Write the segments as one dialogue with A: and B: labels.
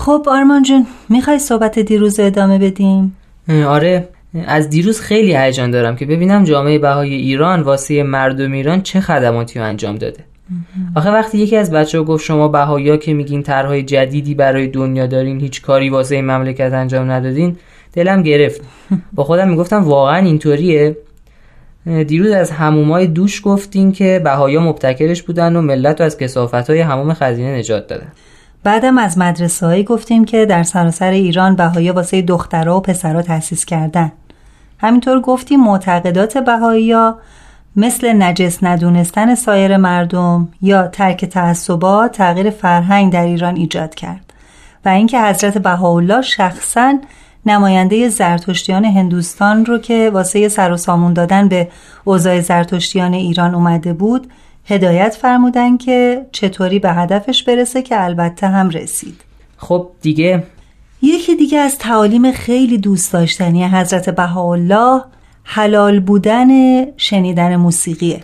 A: خب آرمان جون می‌خوای صحبت دیروز ادامه بدیم؟
B: آره از دیروز خیلی هیجان دارم که ببینم جامعه بهای ایران واسه مردم ایران چه خدماتی رو انجام داده. آخه وقتی یکی از بچه ها گفت شما بهایا که میگین طرحهای جدیدی برای دنیا دارین هیچ کاری واسه این مملکت انجام ندادین دلم گرفت. با خودم می‌گفتم واقعا اینطوریه. دیروز از همومای دوش گفتین که بهایا مبتکرش بودن و ملت رو از کسافت های هموم خزینه نجات دادن.
A: بعدم از مدرسه گفتیم که در سراسر ایران بهایا واسه دخترها و پسرها تأسیس کردن. همینطور گفتیم معتقدات بهایی مثل نجس ندونستن سایر مردم یا ترک تعصبات تغییر فرهنگ در ایران ایجاد کرد و اینکه حضرت بهاءالله شخصا نماینده زرتشتیان هندوستان رو که واسه سر و سامون دادن به اوضاع زرتشتیان ایران اومده بود هدایت فرمودن که چطوری به هدفش برسه که البته هم رسید.
B: خب دیگه.
A: یکی دیگه از تعالیم خیلی دوست داشتنی حضرت بهاءالله حلال بودن شنیدن موسیقیه.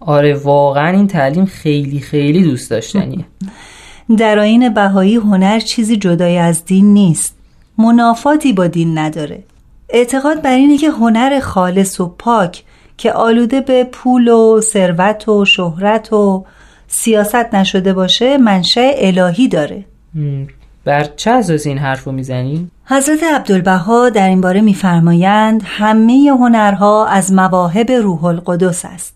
B: آره واقعا این تعلیم خیلی خیلی دوست داشتنیه
A: در آین بهایی هنر چیزی جدای از دین نیست. منافاتی با دین نداره. اعتقاد بر اینه که هنر خالص و پاک که آلوده به پول و ثروت و شهرت و سیاست نشده باشه منشأ الهی داره.
B: بر چه اساس این حرف رو می‌زنی؟
A: حضرت عبدالبها در این باره میفرمایند همه هنرها از مواهب روح القدس است.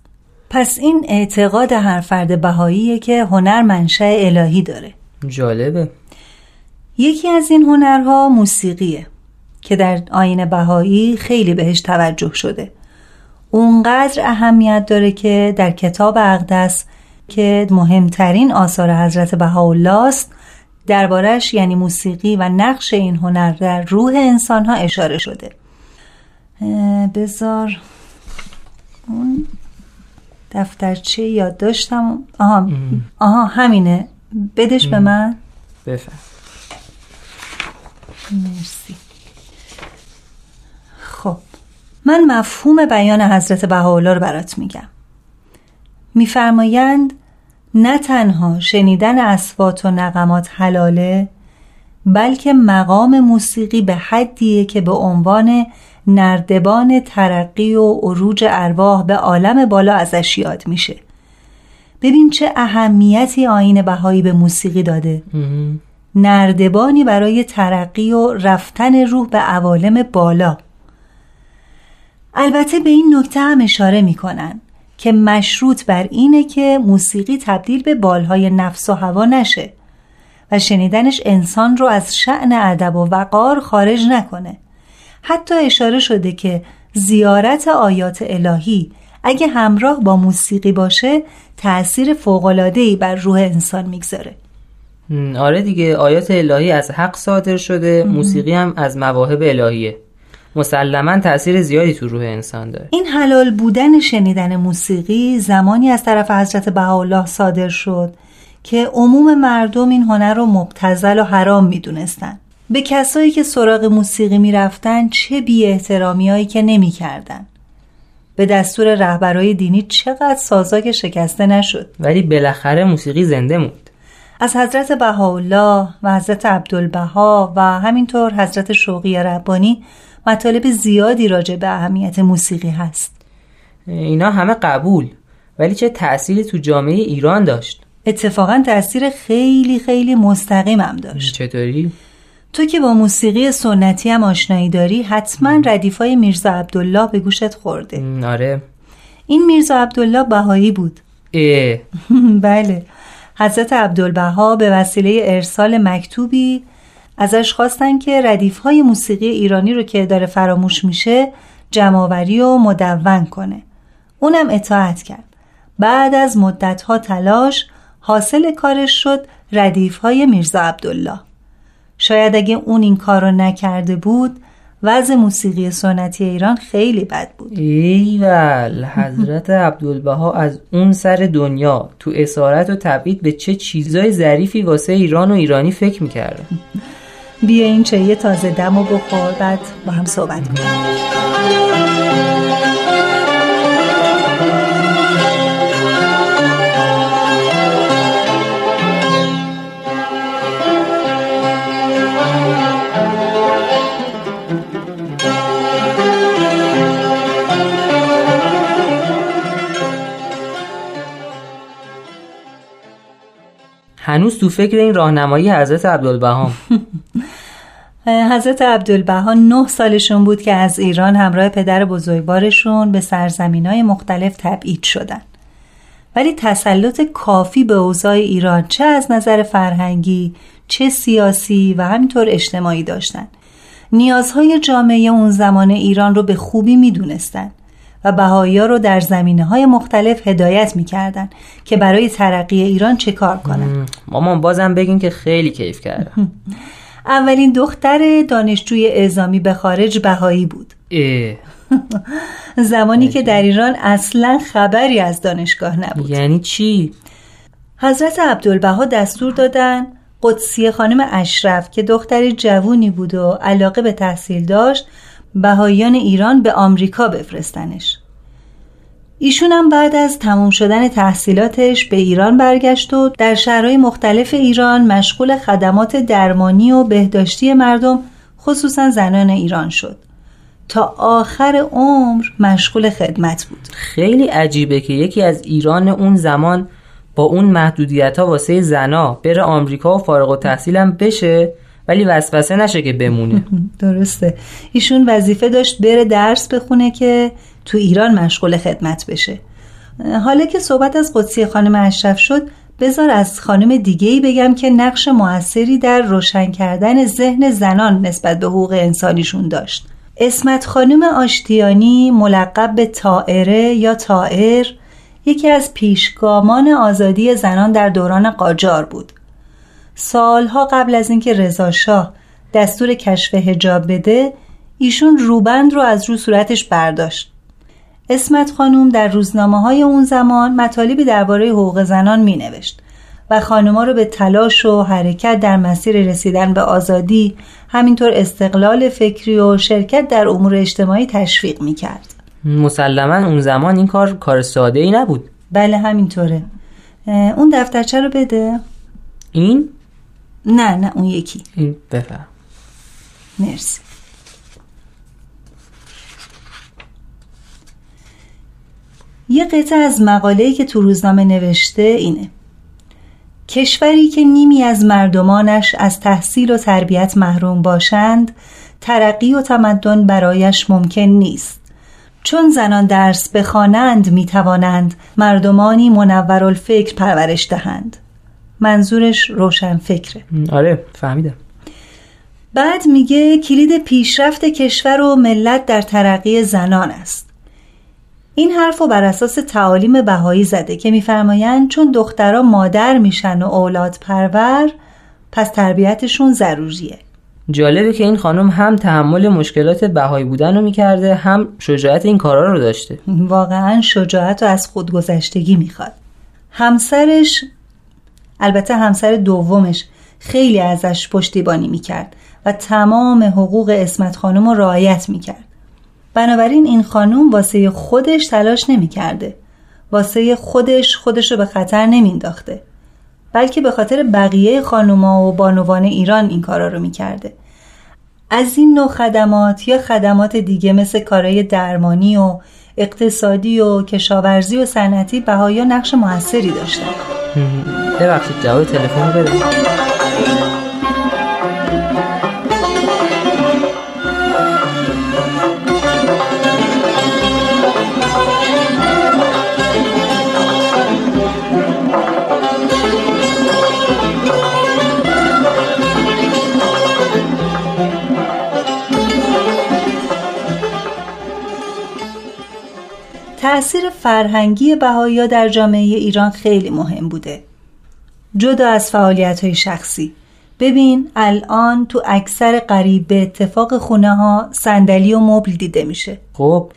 A: پس این اعتقاد هر فرد بهاییه که هنر منشأ الهی داره.
B: جالبه.
A: یکی از این هنرها موسیقیه که در آین بهایی خیلی بهش توجه شده. اونقدر اهمیت داره که در کتاب اقدس که مهمترین آثار حضرت بهاءالله است دربارش یعنی موسیقی و نقش این هنر در روح انسان ها اشاره شده. بذار اون دفترچه یاد داشتم. آها, آها همینه. بدش به من.
B: بفهم
A: مرسی خب من مفهوم بیان حضرت بهاءالله رو برات میگم. میفرمایند نه تنها شنیدن اسوات و نغمات حلاله بلکه مقام موسیقی به حدیه که به عنوان نردبان ترقی و عروج ارواح به عالم بالا ازش یاد میشه. ببین چه اهمیتی آین بهایی به موسیقی داده. نردبانی برای ترقی و رفتن روح به عوالم بالا. البته به این نکته هم اشاره می‌کنن که مشروط بر اینه که موسیقی تبدیل به بالهای نفس و هوا نشه و شنیدنش انسان رو از شعن ادب و وقار خارج نکنه. حتی اشاره شده که زیارت آیات الهی اگه همراه با موسیقی باشه تأثیر فوقلادهی بر روح انسان می‌گذاره.
B: آره دیگه آیات الهی از حق صادر شده موسیقی هم از مواهب الهیه. مسلما تاثیر زیادی تو روح انسان داره.
A: این حلال بودن شنیدن موسیقی زمانی از طرف حضرت بهاءالله صادر شد که عموم مردم این هنر رو مبتزل و حرام می‌دونستن. به کسایی که سراغ موسیقی می‌رفتن چه بی احترامی هایی که نمی‌کردن. به دستور رهبرای دینی چقدر سازاک شکسته نشد.
B: ولی بالاخره موسیقی زنده موند.
A: از حضرت بهاءالله و حضرت عبدالبها و همینطور حضرت شوقی ربانی مطالب زیادی راجع به اهمیت موسیقی هست.
B: اینا همه قبول ولی چه تأثیری تو جامعه ایران داشت؟
A: اتفاقا تاثیر خیلی خیلی مستقیمم داشت.
B: چطوری؟
A: تو که با موسیقی سنتی هم آشنایی داری حتما ردیفای میرزا عبدالله به گوشت خورده.
B: آره.
A: این میرزا عبدالله بهایی بود.
B: اه.
A: بله. حضرت عبدالبها به وسیله ارسال مکتوبی ازش خواستن که ردیف های موسیقی ایرانی رو که داره فراموش میشه جمعآوری و مدون کنه. اونم اطاعت کرد. بعد از مدت ها تلاش حاصل کارش شد ردیف های میرزا عبدالله. شاید اگه اون این کار رو نکرده بود وضع موسیقی سنتی ایران خیلی بد بود.
B: ایول حضرت عبدالبها از اون سر دنیا تو اسارت و تبعید به چه چیزای ظریفی واسه ایران و ایرانی فکر می‌کردن
A: بیا این چه تازه دم و بخور بعد با هم صحبت کنیم.
B: هنوز تو فکر این راهنمایی حضرت عبدالبها
A: حضرت عبدالبها نه سالشون بود که از ایران همراه پدر بزرگوارشون به سرزمین های مختلف تبعید شدن. ولی تسلط کافی به اوضاع ایران چه از نظر فرهنگی چه سیاسی و همینطور اجتماعی داشتن. نیازهای جامعه اون زمان ایران رو به خوبی می‌دونستن و بهایی رو در زمینه های مختلف هدایت می‌کردن که برای ترقی ایران چه کار کنن.
B: مامان بازم بگین که خیلی کیف کردم.
A: اولین دختر دانشجوی اعزامی به خارج بهایی بود
B: اه.
A: زمانی که در ایران اصلا خبری از دانشگاه نبود
B: یعنی چی؟
A: حضرت عبدالبها دستور دادن قدسی خانم اشرف که دختری جوونی بود و علاقه به تحصیل داشت بهاییان ایران به آمریکا بفرستنش ایشون هم بعد از تموم شدن تحصیلاتش به ایران برگشت و در شهرهای مختلف ایران مشغول خدمات درمانی و بهداشتی مردم خصوصا زنان ایران شد. تا آخر عمر مشغول خدمت بود.
B: خیلی عجیبه که یکی از ایران اون زمان با اون محدودیت ها واسه زنا بره آمریکا و فارغ و تحصیلم بشه ولی وسوسه نشه که بمونه.
A: درسته. ایشون وظیفه داشت بره درس بخونه که تو ایران مشغول خدمت بشه. حالا که صحبت از قدسی خانم اشرف شد بذار از خانم دیگه ای بگم که نقش موثری در روشن کردن ذهن زنان نسبت به حقوق انسانیشون داشت. اسمت خانم آشتیانی ملقب به تائره یا تائر یکی از پیشگامان آزادی زنان در دوران قاجار بود. سالها قبل از اینکه رضا شاه دستور کشف هجاب بده ایشون روبند رو از رو صورتش برداشت. اسمت خانوم در روزنامه های اون زمان مطالبی درباره حقوق زنان می نوشت و خانوما رو به تلاش و حرکت در مسیر رسیدن به آزادی همینطور استقلال فکری و شرکت در امور اجتماعی تشویق می کرد
B: مسلما اون زمان این کار کار ساده ای نبود.
A: بله همینطوره. اون دفترچه رو بده.
B: این؟
A: نه نه اون یکی.
B: این بفرم.
A: مرسی. یه قطعه از مقاله‌ای که تو روزنامه نوشته اینه. کشوری که نیمی از مردمانش از تحصیل و تربیت محروم باشند ترقی و تمدن برایش ممکن نیست. چون زنان درس بخوانند می‌توانند مردمانی منور الفکر پرورش دهند. منظورش روشن فکره.
B: آره فهمیدم.
A: بعد میگه کلید پیشرفت کشور و ملت در ترقی زنان است. این حرف رو بر اساس تعالیم بهایی زده که میفرمایند چون دخترها مادر میشن و اولاد پرور پس تربیتشون ضروریه.
B: جالبه که این خانم هم تحمل مشکلات بهایی بودن رو می‌کرده هم شجاعت این کارا رو داشته.
A: واقعا شجاعت رو از خودگذشتگی می‌خواد. همسرش البته همسر دومش خیلی ازش پشتیبانی می‌کرد و تمام حقوق اسمت خانم رو رعایت می‌کرد. بنابراین این خانم واسه خودش تلاش نمی‌کرده. واسه خودش خودش رو به خطر نمینداخته بلکه به خاطر بقیه خانوما و بانوان ایران این کارا رو می‌کرده. از این نوع خدمات یا خدمات دیگه مثل کارهای درمانی و اقتصادی و کشاورزی و صنعتی بهایا نقش موثری داشتن.
B: ببخشید جواب تلفن بده
A: تأثیر فرهنگی بهایا در جامعه ایران خیلی مهم بوده. جدا از فعالیت های شخصی. ببین الان تو اکثر قریب به اتفاق خونه ها صندلی و مبل دیده میشه.
B: خب.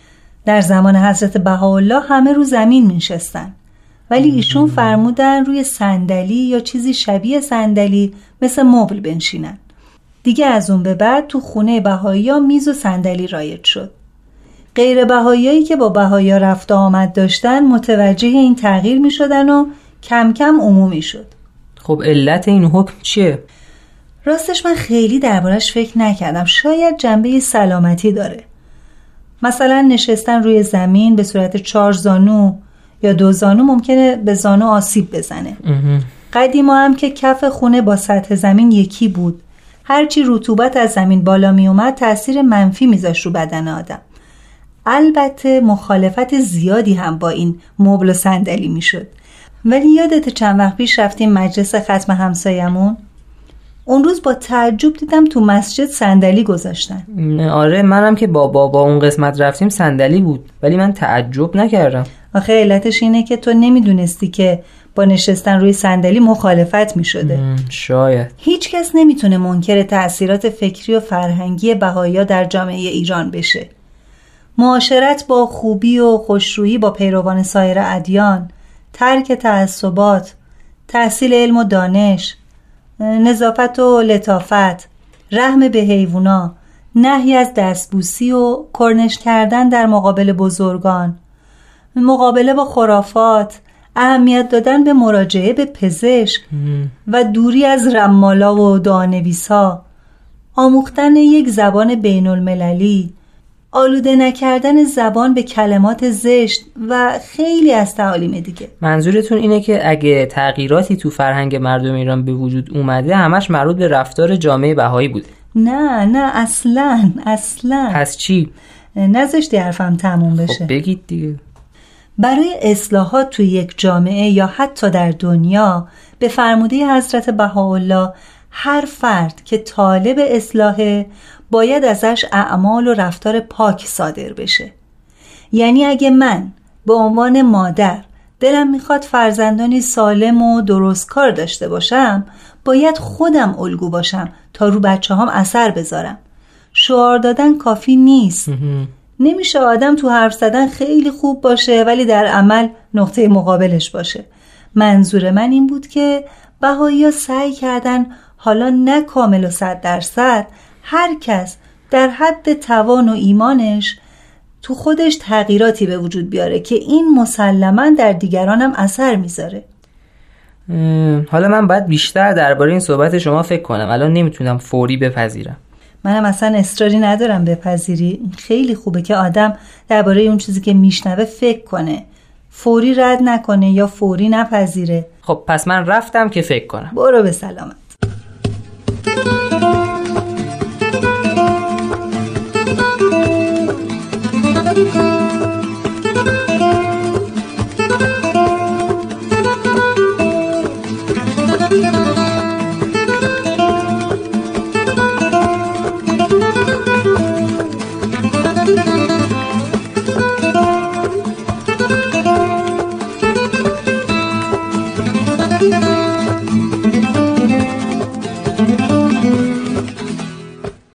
A: در زمان حضرت بهاءالله همه رو زمین میشستن ولی ایشون فرمودن روی صندلی یا چیزی شبیه صندلی مثل مبل بنشینن. دیگه از اون به بعد تو خونه بهایی میز و صندلی رایج شد. غیر بهاییایی که با بهایی رفت آمد داشتن متوجه این تغییر می شدن و کم کم عمومی شد.
B: خب علت این حکم چیه؟
A: راستش من خیلی دربارش فکر نکردم. شاید جنبه سلامتی داره. مثلا نشستن روی زمین به صورت چهار زانو یا دو زانو ممکنه به زانو آسیب بزنه. قدیما هم که کف خونه با سطح زمین یکی بود. هرچی رطوبت از زمین بالا می اومد تاثیر منفی میذاشت رو بدن آدم. البته مخالفت زیادی هم با این مبل و صندلی می‌شد. ولی یادت چند وقت پیش رفتیم مجلس ختم همسایمون اون روز با تعجب دیدم تو مسجد صندلی گذاشتن.
B: آره منم که با بابا اون قسمت رفتیم صندلی بود ولی من تعجب نکردم.
A: آخه علتش اینه که تو نمی‌دونستی که با نشستن روی صندلی مخالفت می شده
B: شاید.
A: هیچ کس نمی‌تونه منکر تأثیرات فکری و فرهنگی بهایا در جامعه ایران بشه. معاشرت با خوبی و خوشرویی با پیروان سایر ادیان ترک تعصبات تحصیل علم و دانش نظافت و لطافت رحم به حیوونا نهی از دستبوسی و کرنش کردن در مقابل بزرگان مقابله با خرافات اهمیت دادن به مراجعه به پزشک و دوری از رمالا و دانویسا آموختن یک زبان بین المللی آلوده نکردن زبان به کلمات زشت و خیلی از تعالیم دیگه.
B: منظورتون اینه که اگه تغییراتی تو فرهنگ مردم ایران به وجود اومده همش مربوط به رفتار جامعه بهایی بوده.
A: نه نه اصلا اصلا.
B: پس چی؟
A: نذاشتی حرفم تموم بشه.
B: خب بگید دیگه.
A: برای اصلاحات توی یک جامعه یا حتی در دنیا به فرموده حضرت بهاءالله هر فرد که طالب اصلاحه باید ازش اعمال و رفتار پاک صادر بشه. یعنی اگه من به عنوان مادر دلم می‌خواد فرزندانی سالم و درست کار داشته باشم باید خودم الگو باشم تا رو بچه هم اثر بذارم. شعار دادن کافی نیست. نمیشه آدم تو حرف زدن خیلی خوب باشه ولی در عمل نقطه مقابلش باشه. منظور من این بود که بهایی سعی کردن حالا نه کامل و صد درصد هر کس در حد توان و ایمانش تو خودش تغییراتی به وجود بیاره که این مسلما در دیگرانم اثر می‌ذاره.
B: حالا من باید بیشتر درباره این صحبت شما فکر کنم. الان نمی‌تونم فوری بپذیرم.
A: منم اصلا اصراری ندارم بپذیری. خیلی خوبه که آدم درباره اون چیزی که میشنوه فکر کنه. فوری رد نکنه یا فوری نپذیره.
B: خب پس من رفتم که فکر کنم.
A: برو به سلامت.